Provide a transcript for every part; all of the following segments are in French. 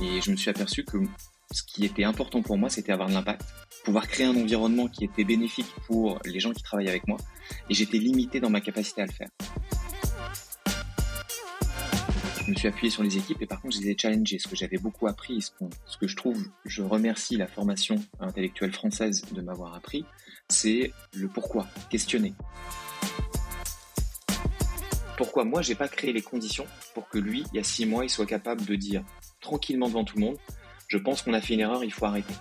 Et je me suis aperçu que ce qui était important pour moi, c'était avoir de l'impact, pouvoir créer un environnement qui était bénéfique pour les gens qui travaillent avec moi, et j'étais limité dans ma capacité à le faire. Je me suis appuyé sur les équipes et par contre, je les ai challengés. Ce que j'avais beaucoup appris, ce, ce, que je trouve, je remercie la formation intellectuelle française de m'avoir appris, c'est le pourquoi, questionner. Pourquoi moi, j'ai pas créé les conditions pour que lui, il y a six mois, il soit capable de dire tranquillement devant tout le monde, je pense qu'on a fait une erreur, il faut arrêter.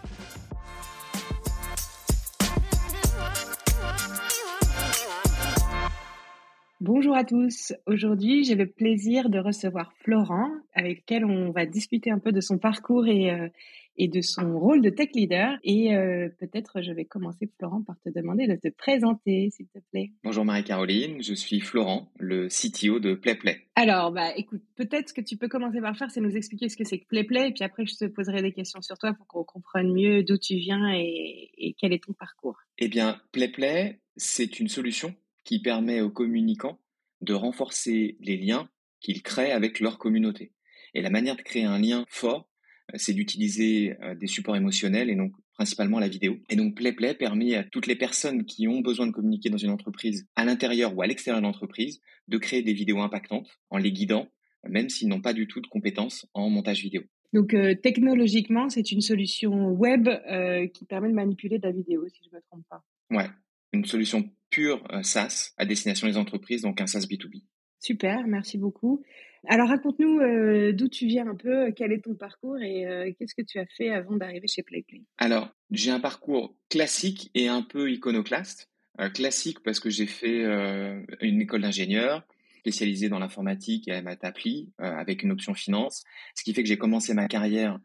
Bonjour à tous. Aujourd'hui, j'ai le plaisir de recevoir Florent, avec lequel on va discuter un peu de son parcours et, euh, et de son rôle de tech leader. Et euh, peut-être je vais commencer, Florent, par te demander de te présenter, s'il te plaît. Bonjour Marie-Caroline, je suis Florent, le CTO de PlayPlay. Alors, bah, écoute, peut-être ce que tu peux commencer par faire, c'est nous expliquer ce que c'est que PlayPlay, et puis après, je te poserai des questions sur toi pour qu'on comprenne mieux d'où tu viens et, et quel est ton parcours. Eh bien, PlayPlay, c'est une solution qui permet aux communicants de renforcer les liens qu'ils créent avec leur communauté. Et la manière de créer un lien fort, c'est d'utiliser euh, des supports émotionnels et donc principalement la vidéo. Et donc PlayPlay permet à toutes les personnes qui ont besoin de communiquer dans une entreprise, à l'intérieur ou à l'extérieur de l'entreprise, de créer des vidéos impactantes en les guidant, même s'ils n'ont pas du tout de compétences en montage vidéo. Donc euh, technologiquement, c'est une solution web qui permet de manipuler de la vidéo, si je ne me trompe pas. Ouais, une solution pure SaaS à destination des entreprises, donc un SaaS B2B. Super, merci beaucoup. Alors raconte-nous euh, d'où tu viens un peu, quel est ton parcours et euh, qu'est-ce que tu as fait avant d'arriver chez PlayPlay Alors, j'ai un parcours classique et un peu iconoclaste. Euh, classique parce que j'ai fait une école d'ingénieur spécialisée dans l'informatique et à Matapli avec une option finance, ce qui fait que j'ai commencé ma carrière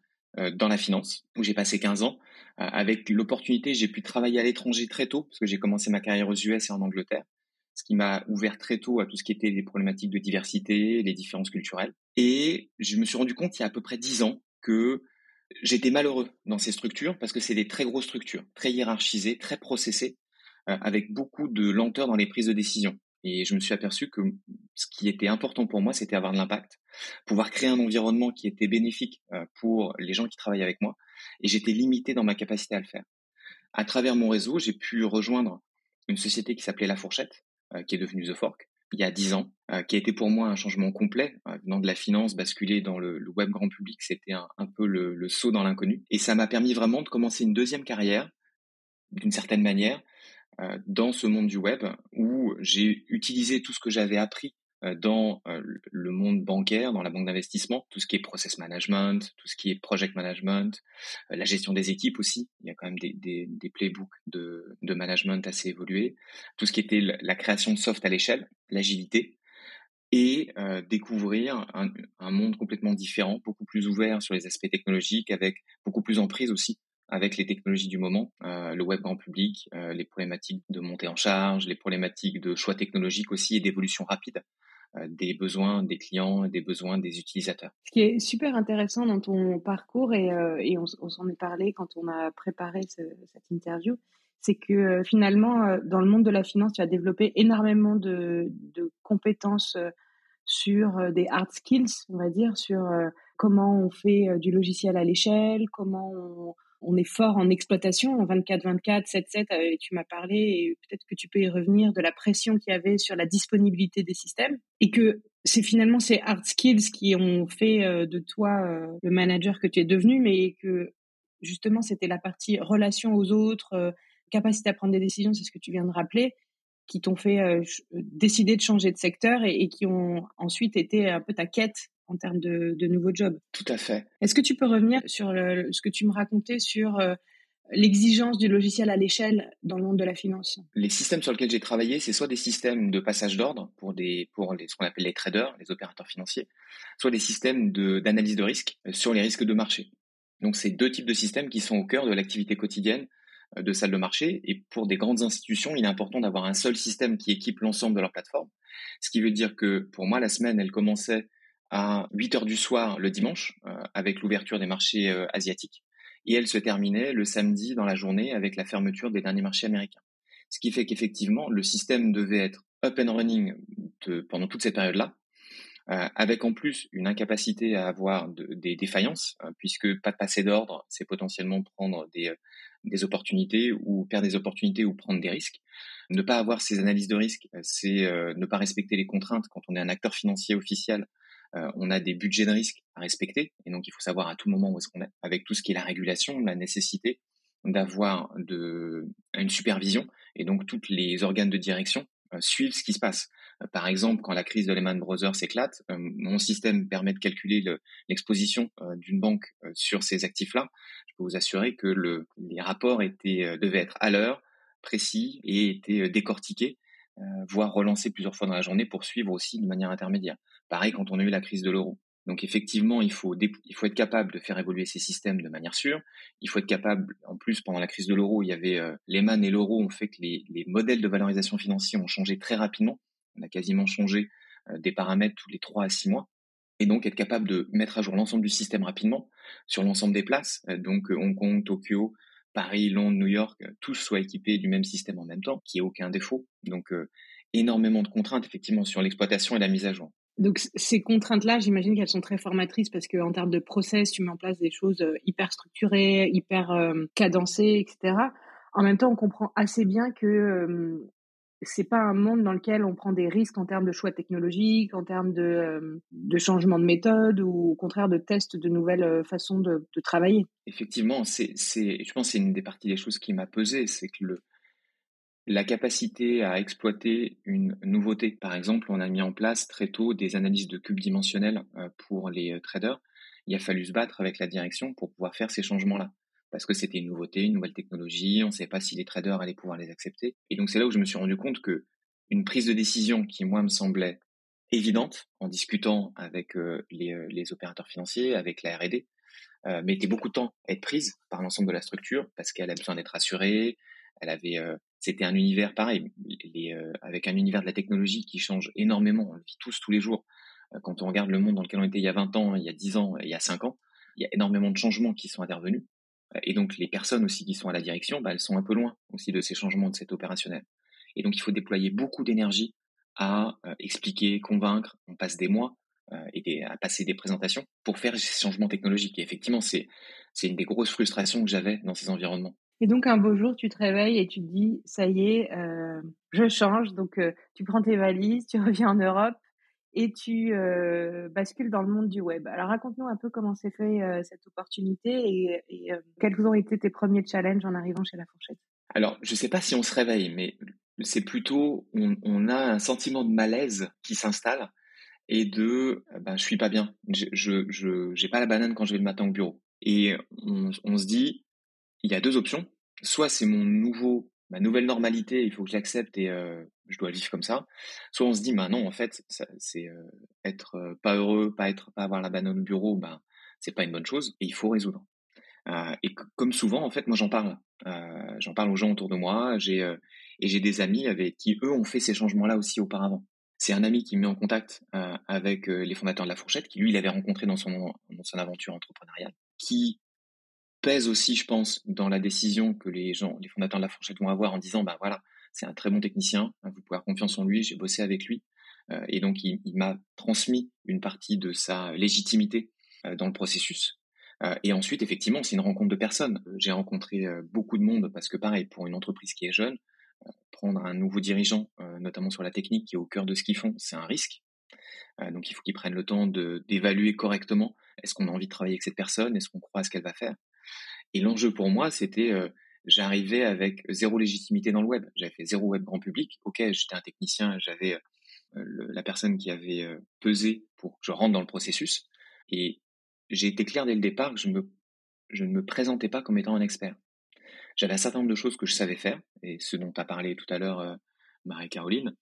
dans la finance où j'ai passé 15 ans. avec l'opportunité, j'ai pu travailler à l'étranger très tôt parce que j'ai commencé ma carrière aux US et en Angleterre ce qui m'a ouvert très tôt à tout ce qui était les problématiques de diversité, les différences culturelles. Et je me suis rendu compte il y a à peu près dix ans que j'étais malheureux dans ces structures parce que c'est des très grosses structures, très hiérarchisées, très processées, euh, avec beaucoup de lenteur dans les prises de décision. Et je me suis aperçu que ce qui était important pour moi, c'était avoir de l'impact, pouvoir créer un environnement qui était bénéfique euh, pour les gens qui travaillent avec moi. Et j'étais limité dans ma capacité à le faire. À travers mon réseau, j'ai pu rejoindre une société qui s'appelait La Fourchette, qui est devenu The Fork il y a dix ans, euh, qui a été pour moi un changement complet. Euh, venant de la finance, basculer dans le, web grand public, c'était un, peu le, saut dans l'inconnu. Et ça m'a permis vraiment de commencer une deuxième carrière, d'une certaine manière, dans ce monde du web, où j'ai utilisé tout ce que j'avais appris euh, dans euh, le monde bancaire, dans la banque d'investissement, tout ce qui est process management, tout ce qui est project management, euh, la gestion des équipes aussi. Il y a quand même des, des, des playbooks de, de, management assez évolués. Tout ce qui était la création de soft à l'échelle, l'agilité, et découvrir un, un, monde complètement différent, beaucoup plus ouvert sur les aspects technologiques, avec beaucoup plus en prise aussi avec les technologies du moment, euh, le web grand public, euh, les problématiques de montée en charge, les problématiques de choix technologiques aussi et d'évolution rapide. Euh, des besoins des clients et des besoins des utilisateurs. Ce qui est super intéressant dans ton parcours, et, euh, on, s'en est parlé quand on a préparé ce, cette interview, c'est que euh, finalement, dans le monde de la finance, tu as développé énormément de, de compétences sur des hard skills, on va dire, sur comment on fait du logiciel à l'échelle, comment on, on est fort en exploitation, en 24-24, 7-7, euh, tu m'as parlé, et peut-être que tu peux y revenir, de la pression qu'il y avait sur la disponibilité des systèmes, et que c'est finalement ces hard skills qui ont fait euh, de toi euh, le manager que tu es devenu, mais que justement c'était la partie relation aux autres, capacité à prendre des décisions, c'est ce que tu viens de rappeler, qui t'ont fait décider de changer de secteur et, et, qui ont ensuite été un peu ta quête en termes de, nouveaux jobs. Tout à fait. Est-ce que tu peux revenir sur ce que tu me racontais sur euh, l'exigence du logiciel à l'échelle dans le monde de la finance? Les systèmes sur lesquels j'ai travaillé, c'est soit des systèmes de passage d'ordre pour, des, pour les, ce qu'on appelle les traders, les opérateurs financiers, soit des systèmes d'analyse de, risque euh, sur les risques de marché. Donc, c'est deux types de systèmes qui sont au cœur de l'activité quotidienne euh, de salle de marché. Et pour des grandes institutions, il est important d'avoir un seul système qui équipe l'ensemble de leur plateforme. Ce qui veut dire que pour moi, la semaine, elle commençait à 8 heures du soir le dimanche euh, avec l'ouverture des marchés euh, asiatiques et elle se terminait le samedi dans la journée avec la fermeture des derniers marchés américains. Ce qui fait qu'effectivement le système devait être up and running pendant toute cette période-là avec en plus une incapacité à avoir des défaillances, puisque pas de passer d'ordre, c'est potentiellement prendre des opportunités ou perdre des opportunités ou prendre des risques. Ne pas avoir ces analyses de risque, c'est ne pas respecter les contraintes quand on est un acteur financier officiel. On a des budgets de risque à respecter et donc il faut savoir à tout moment où est-ce qu'on est. Avec tout ce qui est la régulation, la nécessité d'avoir de, une supervision et donc tous les organes de direction euh, suivent ce qui se passe. Euh, par exemple, quand la crise de Lehman Brothers s'éclate, euh, mon système permet de calculer l'exposition d'une banque sur ces actifs-là. Je peux vous assurer que le, les rapports étaient, devaient être à l'heure, précis et étaient décortiqués, voire relancés plusieurs fois dans la journée pour suivre aussi de manière intermédiaire. Pareil quand on a eu la crise de l'euro. Donc effectivement, il faut, il faut être capable de faire évoluer ces systèmes de manière sûre. Il faut être capable, en plus, pendant la crise de l'euro, il y avait euh, Lehman et l'euro ont fait que les, les, modèles de valorisation financière ont changé très rapidement. On a quasiment changé euh, des paramètres tous les trois à six mois. Et donc être capable de mettre à jour l'ensemble du système rapidement sur l'ensemble des places. Euh, donc Hong Kong, Tokyo, Paris, Londres, New York, tous soient équipés du même système en même temps, qui ait aucun défaut. Donc énormément de contraintes effectivement sur l'exploitation et la mise à jour. Donc ces contraintes-là, j'imagine qu'elles sont très formatrices parce qu'en termes de process, tu mets en place des choses euh, hyper structurées, hyper euh, cadencées, etc. En même temps, on comprend assez bien que euh, c'est pas un monde dans lequel on prend des risques en termes de choix technologiques, en termes de, de changement de méthode ou au contraire de tests de nouvelles façons de, travailler. Effectivement, c'est, je pense que c'est une des parties des choses qui m'a pesé, c'est que le, la capacité à exploiter une nouveauté. Par exemple, on a mis en place très tôt des analyses de cubes dimensionnels euh, pour les euh, traders. Il a fallu se battre avec la direction pour pouvoir faire ces changements-là. Parce que c'était une nouveauté, une nouvelle technologie, on ne savait pas si les traders allaient pouvoir les accepter. Et donc c'est là où je me suis rendu compte que une prise de décision qui, moi, me semblait évidente en discutant avec euh, les, opérateurs financiers, avec la R&D, mettait beaucoup de temps à être prise par l'ensemble de la structure parce qu'elle a besoin d'être assurée, elle avait c'était un univers pareil, euh, avec un univers de la technologie qui change énormément. On le vit tous tous les jours. Euh, quand on regarde le monde dans lequel on était il y a 20 ans, il y a 10 ans, il y a 5 ans, il y a énormément de changements qui sont intervenus. Euh, et donc les personnes aussi qui sont à la direction, bah, elles sont un peu loin aussi de ces changements de cet opérationnel. Et donc il faut déployer beaucoup d'énergie à expliquer, convaincre. On passe des mois et à passer des présentations pour faire ces changements technologiques. Et effectivement, c'est c'est une des grosses frustrations que j'avais dans ces environnements. Et donc un beau jour, tu te réveilles et tu te dis, ça y est, euh, je change. Donc euh, tu prends tes valises, tu reviens en Europe et tu euh, bascules dans le monde du web. Alors raconte-nous un peu comment s'est fait cette opportunité et, quels ont été tes premiers challenges en arrivant chez La Fourchette? Alors je ne sais pas si on se réveille, mais c'est plutôt on, a un sentiment de malaise qui s'installe et de ben, je suis pas bien, je j'ai pas la banane quand je vais le matin au bureau. Et on se dit il y a deux options. Soit c'est mon nouveau, ma nouvelle normalité, il faut que j'accepte et euh, je dois vivre comme ça. Soit on se dit, bah non, en fait, c'est euh, être euh, pas heureux, pas être, pas avoir la banane au bureau, ben c'est pas une bonne chose et il faut résoudre. et comme souvent, en fait, moi j'en parle, j'en parle aux gens autour de moi. J'ai et j'ai des amis avec qui eux ont fait ces changements-là aussi auparavant. C'est un ami qui me met en contact avec les fondateurs de la Fourchette, qui lui, il avait rencontré dans son, dans son aventure entrepreneuriale, qui pèse aussi, je pense, dans la décision que les gens, les fondateurs de la fourchette vont avoir en disant, bah voilà, c'est un très bon technicien, hein, vous pouvez avoir confiance en lui, j'ai bossé avec lui, euh, et donc il, m'a transmis une partie de sa légitimité euh, dans le processus. Euh, et ensuite, effectivement, c'est une rencontre de personnes. J'ai rencontré beaucoup de monde parce que, pareil, pour une entreprise qui est jeune, prendre un nouveau dirigeant, notamment sur la technique, qui est au cœur de ce qu'ils font, c'est un risque. donc, il faut qu'ils prennent le temps d'évaluer correctement est-ce qu'on a envie de travailler avec cette personne, est-ce qu'on croit à ce qu'elle va faire. Et l'enjeu pour moi, c'était, euh, j'arrivais avec zéro légitimité dans le web. J'avais fait zéro web grand public. Ok, j'étais un technicien, j'avais euh, la personne qui avait euh, pesé pour que je rentre dans le processus. Et j'ai été clair dès le départ que je, ne me présentais pas comme étant un expert. J'avais un certain nombre de choses que je savais faire, et ce dont a parlé tout à l'heure Marie-Caroline,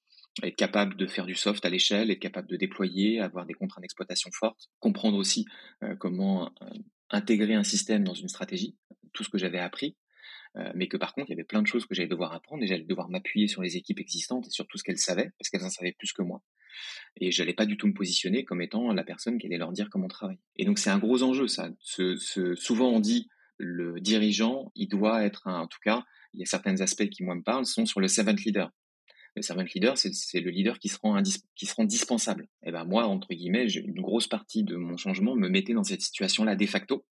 être capable de faire du soft à l'échelle, être capable de déployer, avoir des contraintes d'exploitation fortes, comprendre aussi comment intégrer un système dans une stratégie, tout ce que j'avais appris, euh, mais que par contre, il y avait plein de choses que j'allais devoir apprendre et j'allais devoir m'appuyer sur les équipes existantes et sur tout ce qu'elles savaient, parce qu'elles en savaient plus que moi. Et j'allais pas du tout me positionner comme étant la personne qui allait leur dire comment travailler. Et donc c'est un gros enjeu, ça. Ce, ce, souvent on dit le dirigeant, il doit être, un, en tout cas, il y a certains aspects qui moi me parlent, sont sur le seventh leader. Le servant leader, c'est le leader qui se rend, qui se rend dispensable. Et ben moi, entre guillemets, une grosse partie de mon changement me mettait dans cette situation-là de facto.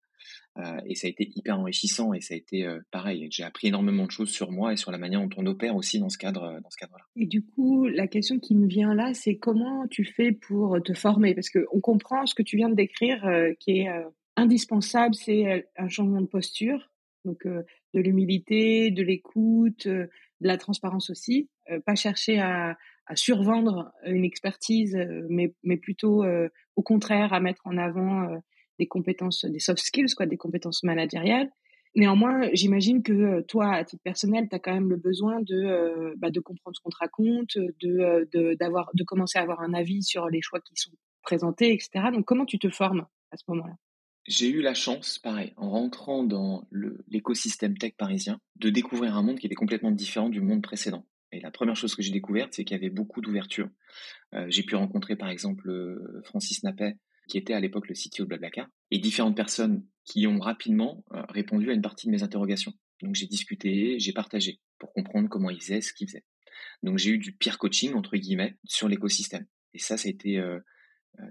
Euh, et ça a été hyper enrichissant et ça a été euh, pareil. J'ai appris énormément de choses sur moi et sur la manière dont on opère aussi dans ce cadre, euh, dans ce cadre-là. Et du coup, la question qui me vient là, c'est comment tu fais pour te former? Parce qu'on comprend ce que tu viens de décrire, qui est indispensable, c'est un changement de posture, donc de l'humilité, de l'écoute, de la transparence aussi. pas chercher à, à, survendre une expertise, mais, mais plutôt au contraire à mettre en avant des compétences, des soft skills, quoi, des compétences managériales. Néanmoins, j'imagine que euh, toi, à titre personnel, tu as quand même le besoin de, euh, bah, de comprendre ce qu'on te raconte, de, euh, de, d'avoir, de commencer à avoir un avis sur les choix qui sont présentés, etc. Donc, comment tu te formes à ce moment-là? J'ai eu la chance, pareil, en rentrant dans l'écosystème tech parisien, de découvrir un monde qui était complètement différent du monde précédent. Et la première chose que j'ai découverte, c'est qu'il y avait beaucoup d'ouverture. j'ai pu rencontrer, par exemple, Francis Nappet, qui était à l'époque le CTO de Blablacar, et différentes personnes qui ont rapidement euh, répondu à une partie de mes interrogations. Donc j'ai discuté, j'ai partagé pour comprendre comment ils faisaient, ce qu'ils faisaient. Donc j'ai eu du peer coaching entre guillemets sur l'écosystème. Et ça, ça a été, euh, euh,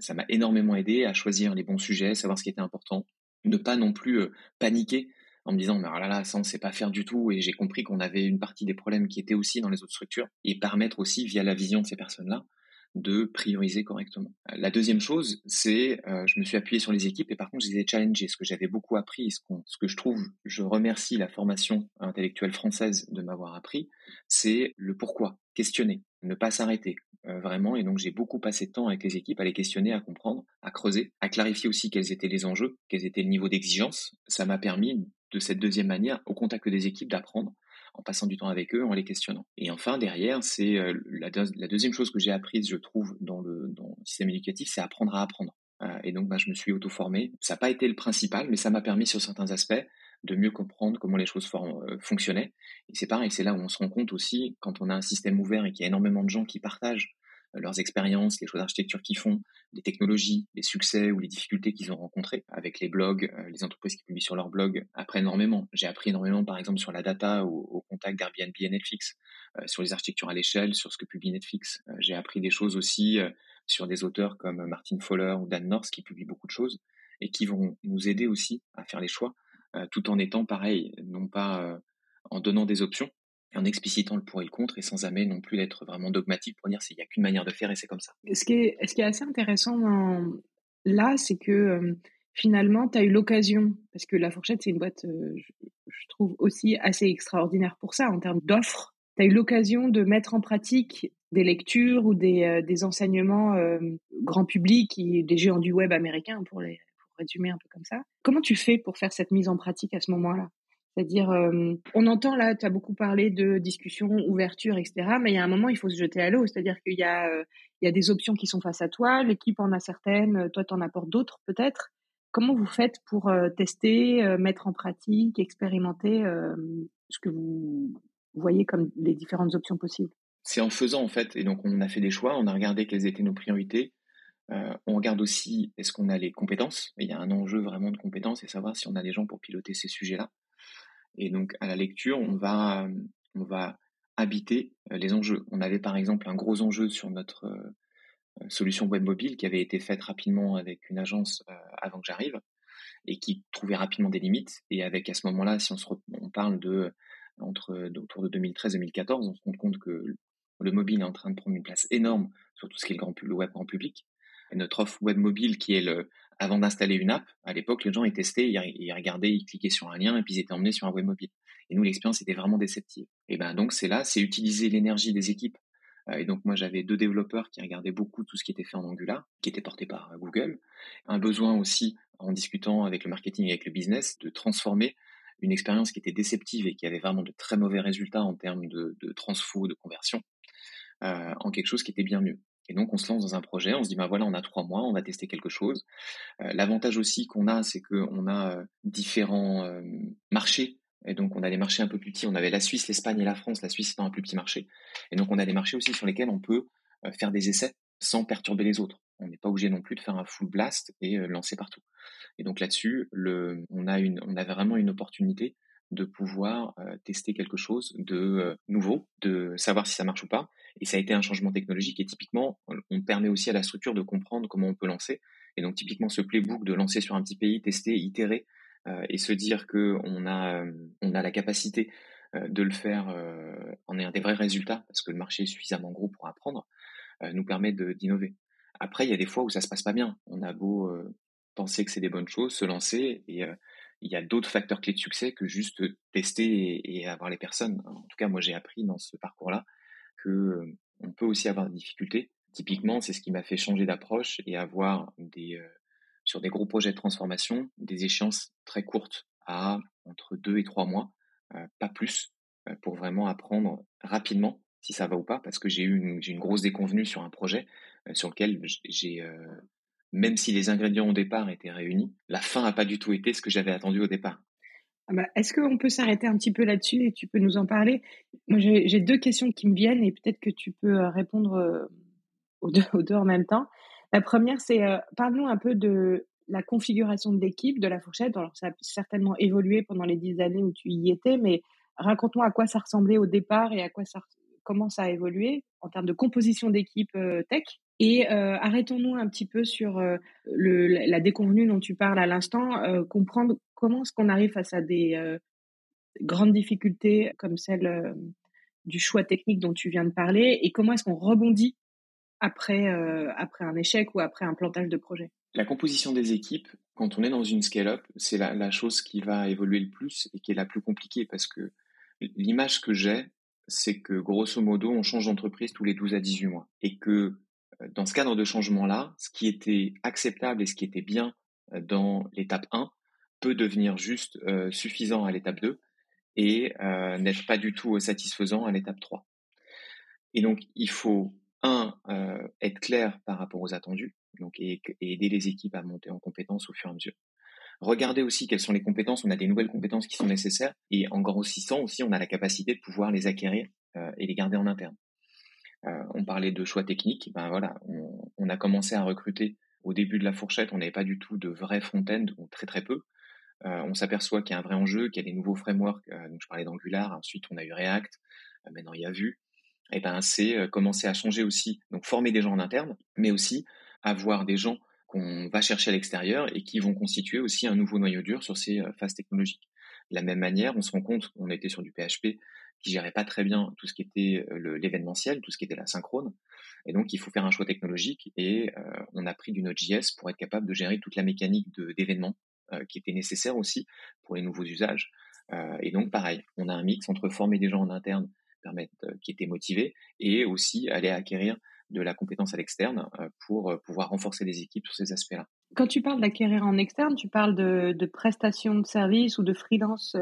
ça m'a énormément aidé à choisir les bons sujets, savoir ce qui était important, ne pas non plus paniquer en me disant mais oh là là ça on sait pas faire du tout et j'ai compris qu'on avait une partie des problèmes qui étaient aussi dans les autres structures et permettre aussi via la vision de ces personnes là de prioriser correctement. La deuxième chose, c'est euh, je me suis appuyé sur les équipes et par contre je les ai challengées. Ce que j'avais beaucoup appris, ce, que je trouve, je remercie la formation intellectuelle française de m'avoir appris, c'est le pourquoi, questionner, ne pas s'arrêter euh, vraiment. Et donc j'ai beaucoup passé de temps avec les équipes à les questionner, à comprendre, à creuser, à clarifier aussi quels étaient les enjeux, quels étaient le niveau d'exigence. Ça m'a permis de cette deuxième manière, au contact des équipes, d'apprendre en passant du temps avec eux, en les questionnant. Et enfin, derrière, c'est euh, la, deuxième chose que j'ai apprise, je trouve, dans le, système éducatif, c'est apprendre à apprendre. Euh, et donc, bah, je me suis auto-formé. Ça n'a pas été le principal, mais ça m'a permis sur certains aspects de mieux comprendre comment les choses euh, fonctionnaient. Et c'est pareil, c'est là où on se rend compte aussi, quand on a un système ouvert et qu'il y a énormément de gens qui partagent leurs expériences, les choix d'architecture qu'ils font, les technologies, les succès ou les difficultés qu'ils ont rencontrés avec les blogs, euh, les entreprises qui publient sur leurs blogs apprennent énormément. J'ai appris énormément, par exemple, sur la data au, au contact d'Airbnb et Netflix, euh, sur les architectures à l'échelle, sur ce que publie Netflix. Euh, j'ai appris des choses aussi sur des auteurs comme Martin Fowler ou Dan North qui publient beaucoup de choses et qui vont nous aider aussi à faire les choix, tout en étant pareil, non pas en donnant des options, en explicitant le pour et le contre et sans jamais non plus être vraiment dogmatique pour dire qu'il n'y a qu'une manière de faire et c'est comme ça. Ce qui est, ce qui est assez intéressant là, c'est que euh, finalement, tu as eu l'occasion, parce que La Fourchette, c'est une boîte, euh, je, trouve aussi assez extraordinaire pour ça en termes d'offres. Tu as eu l'occasion de mettre en pratique des lectures ou des, euh, des enseignements grand public, des géants du web américain, pour, les, résumer un peu comme ça. Comment tu fais pour faire cette mise en pratique à ce moment-là? C'est-à-dire, euh, on entend là, tu as beaucoup parlé de discussion, ouverture, etc. Mais il y a un moment, il faut se jeter à l'eau. C'est-à-dire qu'il y, a, euh, y a des options qui sont face à toi, l'équipe en a certaines, toi, tu en apportes d'autres peut-être. Comment vous faites pour euh, tester, mettre en pratique, expérimenter ce que vous voyez comme les différentes options possibles? C'est en faisant, en fait. Et donc, on a fait des choix, on a regardé quelles étaient nos priorités. On regarde aussi est-ce qu'on a les compétences? Il y a un enjeu vraiment de compétences et savoir si on a les gens pour piloter ces sujets-là. Et donc, à la lecture, on va, on habiter euh, les enjeux. On avait par exemple un gros enjeu sur notre euh, solution web mobile qui avait été faite rapidement avec une agence euh, avant que j'arrive et qui trouvait rapidement des limites. Et avec à ce moment-là, si on, parle de autour de 2013-2014, on se rend compte que le mobile est en train de prendre une place énorme sur tout ce qui est le, le web grand public. Notre offre web mobile, qui est le, avant d'installer une app, à l'époque, les gens ils testaient, ils regardaient, ils cliquaient sur un lien et puis ils étaient emmenés sur un web mobile. Et nous, l'expérience était vraiment déceptive. Et ben donc c'est là, c'est utiliser l'énergie des équipes. Euh, et donc moi, j'avais deux développeurs qui regardaient beaucoup tout ce qui était fait en Angular, qui était porté par Google. Un besoin aussi, en discutant avec le marketing et avec le business, de transformer une expérience qui était déceptive et qui avait vraiment de très mauvais résultats en termes de, de transfo, de conversion, euh, en quelque chose qui était bien mieux. Et donc, on se lance dans un projet, on se dit, bah voilà, on a trois mois, on va tester quelque chose. Euh, l'avantage aussi qu'on a, c'est qu'on a euh, différents euh, marchés. Et donc, on a des marchés un peu plus petits. On avait la Suisse, l'Espagne et la France. La Suisse étant un plus petit marché. Et donc, on a des marchés aussi sur lesquels on peut faire des essais sans perturber les autres. On n'est pas obligé non plus de faire un full blast et lancer partout. Et donc là-dessus, on a on avait vraiment une opportunité de pouvoir tester quelque chose de nouveau, de savoir si ça marche ou pas. Et ça a été un changement technologique. Et typiquement, on permet aussi à la structure de comprendre comment on peut lancer. Et donc, typiquement, ce playbook de lancer sur un petit pays, tester, itérer et se dire qu'on a, on a la capacité de le faire en ayant des vrais résultats, parce que le marché est suffisamment gros pour apprendre, nous permet d'innover. Après, il y a des fois où ça se passe pas bien. On a beau penser que c'est des bonnes choses, se lancer, et il y a d'autres facteurs clés de succès que juste tester et, avoir les personnes. En tout cas, moi, j'ai appris dans ce parcours-là que on peut aussi avoir des difficultés. Typiquement, c'est ce qui m'a fait changer d'approche et avoir des sur des gros projets de transformation des échéances très courtes à entre deux et trois mois, pas plus, pour vraiment apprendre rapidement si ça va ou pas, parce que j'ai eu une, une grosse déconvenue sur un projet sur lequel j'ai même si les ingrédients au départ étaient réunis, la fin n'a pas du tout été ce que j'avais attendu au départ. Ah bah, est-ce qu'on peut s'arrêter un petit peu là-dessus et tu peux nous en parler? Moi, j'ai deux questions qui me viennent et peut-être que tu peux euh, répondre euh, aux deux, en même temps. La première, c'est euh, parlons un peu de la configuration de l'équipe de la fourchette. Alors, ça a certainement évolué pendant les dix années où tu y étais, mais raconte-moi à quoi ça ressemblait au départ et à quoi ça, comment ça a évolué en termes de composition d'équipe tech. Et euh, arrêtons-nous un petit peu sur euh, la déconvenue dont tu parles à l'instant, euh, comprendre comment est-ce qu'on arrive face à des grandes difficultés comme celle du choix technique dont tu viens de parler et comment est-ce qu'on rebondit après, après un échec ou après un plantage de projet? La composition des équipes, quand on est dans une scale-up, c'est la, la chose qui va évoluer le plus et qui est la plus compliquée parce que l'image que j'ai, c'est que grosso modo, on change d'entreprise tous les 12 à 18 mois et que dans ce cadre de changement-là, ce qui était acceptable et ce qui était bien euh, dans l'étape 1 peut devenir juste euh, suffisant à l'étape 2 et euh, n'être pas du tout satisfaisant à l'étape 3. Et donc, il faut, un, être clair par rapport aux attendus donc, et, aider les équipes à monter en compétences au fur et à mesure. Regardez aussi quelles sont les compétences, on a des nouvelles compétences qui sont nécessaires et en grossissant aussi, on a la capacité de pouvoir les acquérir et les garder en interne. Euh, on parlait de choix techniques. Ben voilà, on, a commencé à recruter au début de la fourchette. On n'avait pas du tout de vraies front-end, très très peu. Euh, on s'aperçoit qu'il y a un vrai enjeu, qu'il y a des nouveaux frameworks. Euh, donc je parlais d'Angular, ensuite on a eu React, maintenant il y a Vue. Et ben c'est commencer à changer aussi. Donc former des gens en interne, mais aussi avoir des gens qu'on va chercher à l'extérieur et qui vont constituer aussi un nouveau noyau dur sur ces phases technologiques. De la même manière, on se rend compte qu'on était sur du PHP qui gérait pas très bien tout ce qui était euh, l'événementiel, tout ce qui était la synchrone. Et donc, il faut faire un choix technologique et euh, on a pris du Node.js pour être capable de gérer toute la mécanique d'événements euh, qui était nécessaire aussi pour les nouveaux usages. et donc, pareil, on a un mix entre former des gens en interne, permettre qui étaient motivés, et aussi aller acquérir de la compétence à l'externe pour pouvoir renforcer les équipes sur ces aspects-là. Quand tu parles d'acquérir en externe, tu parles de, de prestations de services ou de freelance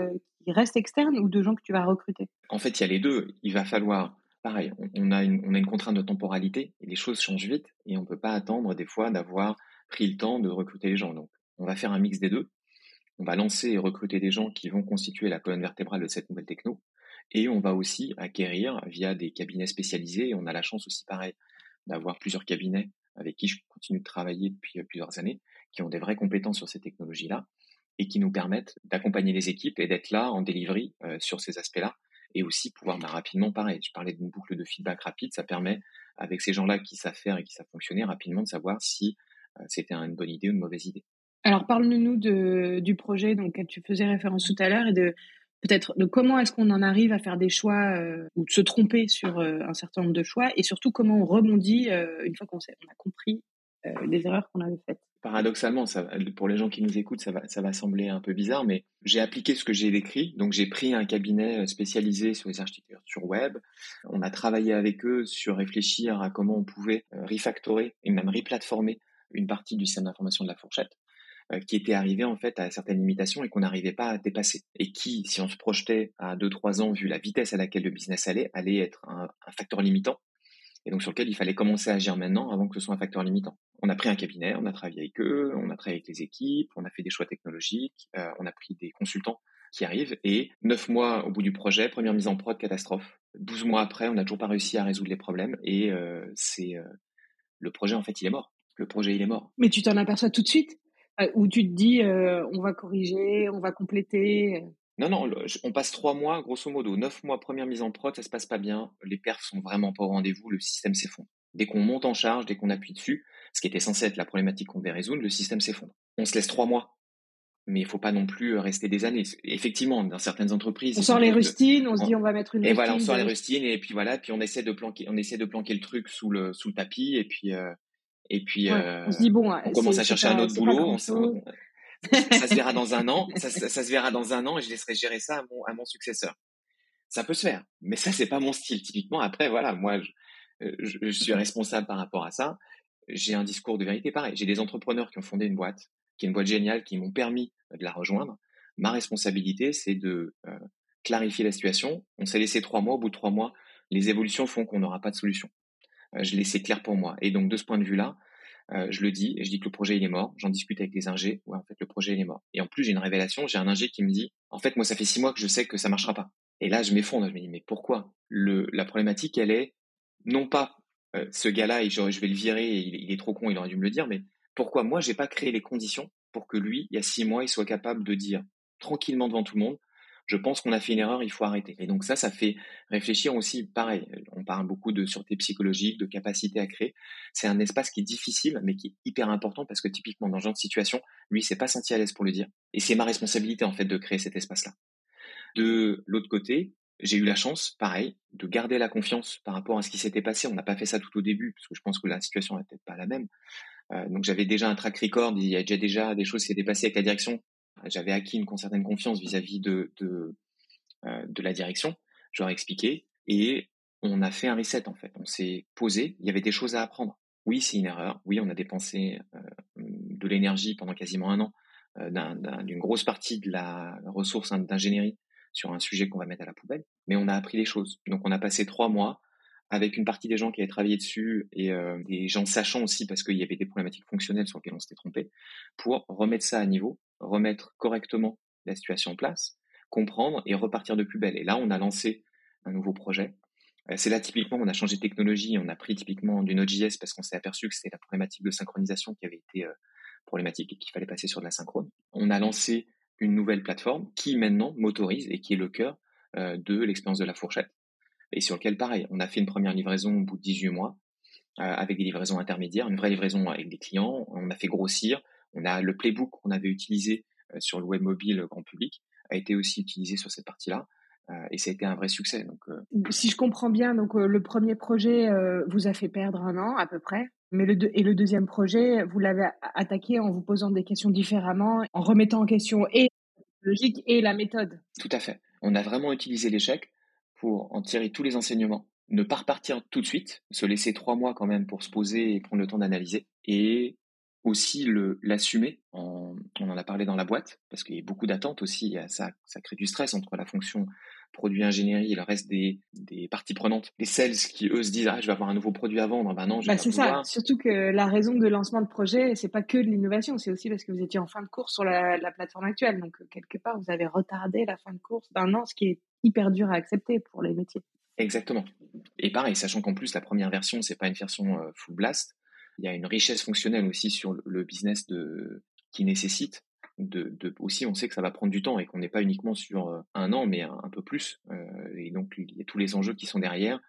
restent externes ou de gens que tu vas recruter? En fait, il y a les deux. Il va falloir, pareil, on a une, on a une contrainte de temporalité et les choses changent vite et on ne peut pas attendre des fois d'avoir pris le temps de recruter les gens. Donc, on va faire un mix des deux. On va lancer et recruter des gens qui vont constituer la colonne vertébrale de cette nouvelle techno. Et on va aussi acquérir via des cabinets spécialisés. On a la chance aussi, pareil, d'avoir plusieurs cabinets avec qui je continue de travailler depuis plusieurs années, qui ont des vraies compétences sur ces technologies-là et qui nous permettent d'accompagner les équipes et d'être là en delivery euh, sur ces aspects-là et aussi pouvoir bah, rapidement, pareil, je parlais d'une boucle de feedback rapide, ça permet avec ces gens-là qui savent faire et qui savent fonctionner rapidement de savoir si euh, c'était une bonne idée ou une mauvaise idée. Alors parle-nous du projet dont tu faisait référence tout à l'heure et de peut-être de comment est-ce qu'on en arrive à faire des choix euh, ou de se tromper sur un certain nombre de choix et surtout comment on rebondit une fois qu'on a compris les erreurs qu'on avait faites paradoxalement, pour les gens qui nous écoutent, ça va, sembler un peu bizarre, mais j'ai appliqué ce que j'ai décrit. Donc, j'ai pris un cabinet euh, spécialisé sur les architectures web. On a travaillé avec eux sur réfléchir à comment on pouvait euh, refactorer et même replatformer une partie du système d'information de la fourchette euh, qui était arrivé en fait à certaines limitations et qu'on n'arrivait pas à dépasser. Et qui, si on se projetait à 2-3 ans, vu la vitesse à laquelle le business allait, allait être un facteur limitant et donc sur lequel il fallait commencer à agir maintenant avant que ce soit un facteur limitant. On a pris un cabinet, on a travaillé avec eux, on a travaillé avec les équipes, on a fait des choix technologiques, euh, on a pris des consultants qui arrivent et neuf mois au bout du projet, première mise en prod, catastrophe. Douze mois après, on n'a toujours pas réussi à résoudre les problèmes et euh, c'est euh, le projet en fait il est mort. Le projet il est mort. Mais tu t'en aperçois tout de suite ou tu te dis on va corriger, on va compléter Non, non, on passe trois mois, grosso modo, neuf mois première mise en prod, ça se passe pas bien, les perfs sont vraiment pas au rendez-vous, le système s'effondre. Dès qu'on monte en charge, dès qu'on appuie dessus, ce qui était censé être la problématique qu'on devait résoudre, le système s'effondre. On se laisse trois mois, mais il faut pas non plus rester des années. Effectivement, dans certaines entreprises, on sort les rustines, on se dit on va mettre une et voilà, on sort les rustines et puis voilà, puis on essaie de planquer, on essaie de planquer le truc sous le sous le tapis et puis euh, et puis euh, on se dit bon, on commence à chercher un autre boulot, ça, se verra dans un an, ça, se verra dans un an et je laisserai gérer ça à mon, à mon successeur. Ça peut se faire, mais ça c'est pas mon style. Typiquement, après voilà, moi je, euh, suis responsable par rapport à ça. J'ai un discours de vérité pareil. J'ai des entrepreneurs qui ont fondé une boîte, qui est une boîte géniale, qui m'ont permis de la rejoindre. Ma responsabilité, c'est de euh, clarifier la situation. On s'est laissé trois mois. Au bout de trois mois, les évolutions font qu'on n'aura pas de solution. Euh, je l'ai laissé clair pour moi. Et donc de ce point de vue-là, euh, je le dis, et je dis que le projet il est mort. J'en discute avec les ingés. Ouais, en fait, le projet il est mort. Et en plus, j'ai une révélation. J'ai un ingé qui me dit, en fait, moi, ça fait six mois que je sais que ça marchera pas. Et là, je m'effondre. Je me dis, mais pourquoi? Le, La problématique, elle est non pas euh, ce gars-là, je, je vais le virer. Il, il, est trop con. Il aurait dû me le dire. Mais pourquoi moi, j'ai pas créé les conditions pour que lui, il y a six mois, il soit capable de dire tranquillement devant tout le monde, je pense qu'on a fait une erreur, il faut arrêter. Et donc ça, ça fait réfléchir aussi, pareil, on parle beaucoup de sûreté psychologique, de capacité à créer. C'est un espace qui est difficile, mais qui est hyper important parce que typiquement dans ce genre de situation, lui, il s'est pas senti à l'aise pour le dire. Et c'est ma responsabilité, en fait, de créer cet espace-là. De l'autre côté, j'ai eu la chance, pareil, de garder la confiance par rapport à ce qui s'était passé. On n'a pas fait ça tout au début, parce que je pense que la situation peut-être pas la même. Euh, donc j'avais déjà un track record, il y a déjà, déjà des choses qui s'étaient passées avec la direction j'avais acquis une certaine confiance vis-à-vis de, de, euh, de la direction. Je leur ai expliqué et on a fait un reset en fait. On s'est posé. Il y avait des choses à apprendre. Oui, c'est une erreur. Oui, on a dépensé euh, de l'énergie pendant quasiment un an euh, d'une grosse partie de la ressource d'ingénierie sur un sujet qu'on va mettre à la poubelle. Mais on a appris des choses. Donc on a passé trois mois avec une partie des gens qui avaient travaillé dessus et euh, des gens sachant aussi parce qu'il y avait des problématiques fonctionnelles sur lesquelles on s'était trompé, pour remettre ça à niveau, remettre correctement la situation en place, comprendre et repartir de plus belle. Et là, on a lancé un nouveau projet. Euh, c'est là typiquement, on a changé de technologie, on a pris typiquement du Node.js parce qu'on s'est aperçu que c'était la problématique de synchronisation qui avait été euh, problématique et qu'il fallait passer sur de la synchrone. On a lancé une nouvelle plateforme qui maintenant m'autorise et qui est le cœur de l'expérience de la fourchette et sur lequel, pareil, on a fait une première livraison au bout de 18 mois, euh, avec des livraisons intermédiaires, une vraie livraison avec des clients, on a fait grossir, on a le playbook qu'on avait utilisé euh, sur le web mobile grand public, a été aussi utilisé sur cette partie-là. Euh, et ça a été un vrai succès. Donc, si je comprends bien, donc le premier projet vous a fait perdre un an à peu près, mais le et le deuxième projet, vous l'avez attaqué en vous posant des questions différemment, en remettant en question et la logique et la méthode. Tout à fait. On a vraiment utilisé l'échec pour en tirer tous les enseignements, ne pas repartir tout de suite, se laisser trois mois quand même pour se poser et prendre le temps d'analyser, et aussi le l'assumer. on en a parlé dans la boîte parce qu'il y a beaucoup d'attentes aussi. Ça, ça crée du stress entre la fonction produit ingénierie et le reste des, des parties prenantes. Les sales qui eux se disent ah je vais avoir un nouveau produit à vendre. Ben non, je bah, c'est ça. Surtout que la raison de lancement de projet c'est pas que de l'innovation, c'est aussi parce que vous étiez en fin de course sur la, la plateforme actuelle. Donc quelque part vous avez retardé la fin de course d'un an, ce qui est hyper dur à accepter pour les métiers. Exactement. Et pareil, sachant qu'en plus la première version c'est pas une version euh, full blast, il y a une richesse fonctionnelle aussi sur le business de qui nécessite de, aussi on sait que ça va prendre du temps et qu'on n'est pas uniquement sur euh, un an mais un, peu plus euh, et donc il y a tous les enjeux qui sont derrière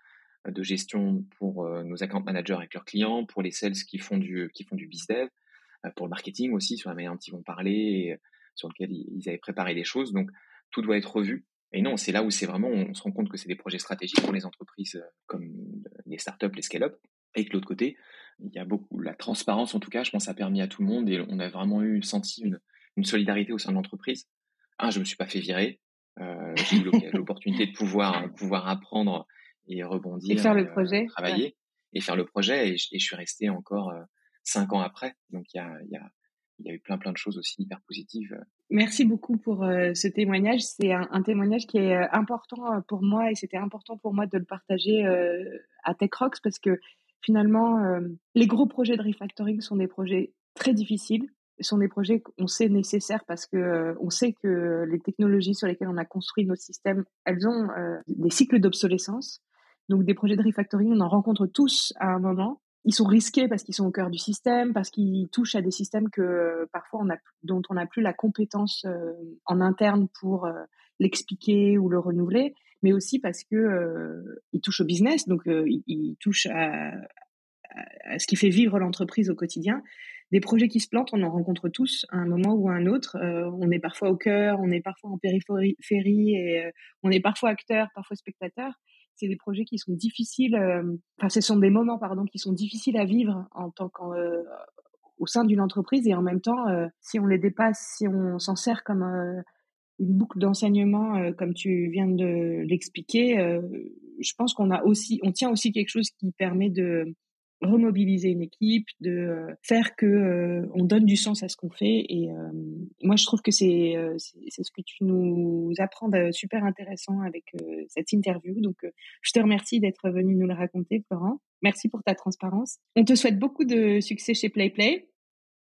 de gestion pour nos account managers avec leurs clients, pour les sales qui font du qui font du dev, pour le marketing aussi sur la manière dont ils vont parler, sur lequel ils avaient préparé des choses. Donc tout doit être revu et non, c'est là où c'est vraiment, on se rend compte que c'est des projets stratégiques pour les entreprises euh, comme euh, les startups, les scale-up. Et que l'autre côté, il y a beaucoup, la transparence en tout cas, je pense, a permis à tout le monde et on a vraiment eu senti une, une solidarité au sein de l'entreprise. Un, je me suis pas fait virer. Euh, j'ai eu l'opportunité de pouvoir, pouvoir apprendre et rebondir. Et faire le projet. travailler et faire le projet. Et, je suis resté encore cinq ans après. Donc il y a, y a, il y a eu plein plein de choses aussi hyper positives. Merci beaucoup pour euh, ce témoignage. C'est un, témoignage qui est euh, important euh, pour moi et c'était important pour moi de le partager à TechRox parce que finalement, les gros projets de refactoring sont des projets très difficiles, sont des projets qu'on sait nécessaires parce que on sait que les technologies sur lesquelles on a construit nos systèmes, elles ont des cycles d'obsolescence. Donc des projets de refactoring, on en rencontre tous à un moment ils sont risqués parce qu'ils sont au cœur du système, parce qu'ils touchent à des systèmes que parfois on a, dont on n'a plus la compétence en interne pour l'expliquer ou le renouveler, mais aussi parce que ils touchent au business, donc ils, ils, touchent à, ce qui fait vivre l'entreprise au quotidien des projets qui se plantent, on en rencontre tous à un moment ou à un autre. Euh, on est parfois au cœur, on est parfois en périphérie et euh, on est parfois acteur, parfois spectateur. C'est des projets qui sont difficiles, euh, enfin, ce sont des moments, pardon, qui sont difficiles à vivre en tant qu'au au sein d'une entreprise et en même temps, si on les dépasse, si on s'en sert comme une boucle d'enseignement, comme tu viens de l'expliquer, je pense qu'on a aussi, on tient aussi quelque chose qui permet de remobiliser une équipe, de euh, faire que euh, on donne du sens à ce qu'on fait. Et euh, moi, je trouve que c'est c'est ce que tu nous apprends de super intéressant avec cette interview. Donc, je te remercie d'être venu nous le raconter, Florent. Merci pour ta transparence. On te souhaite beaucoup de succès chez PlayPlay.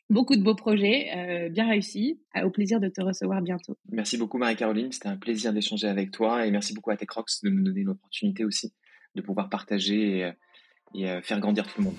Beaucoup de beaux projets, bien réussis. Au plaisir de te recevoir bientôt. Merci beaucoup Marie-Caroline, c'était un plaisir d'échanger avec toi et merci beaucoup à Techrox de nous donner l'opportunité aussi de pouvoir partager et, et faire grandir tout le monde.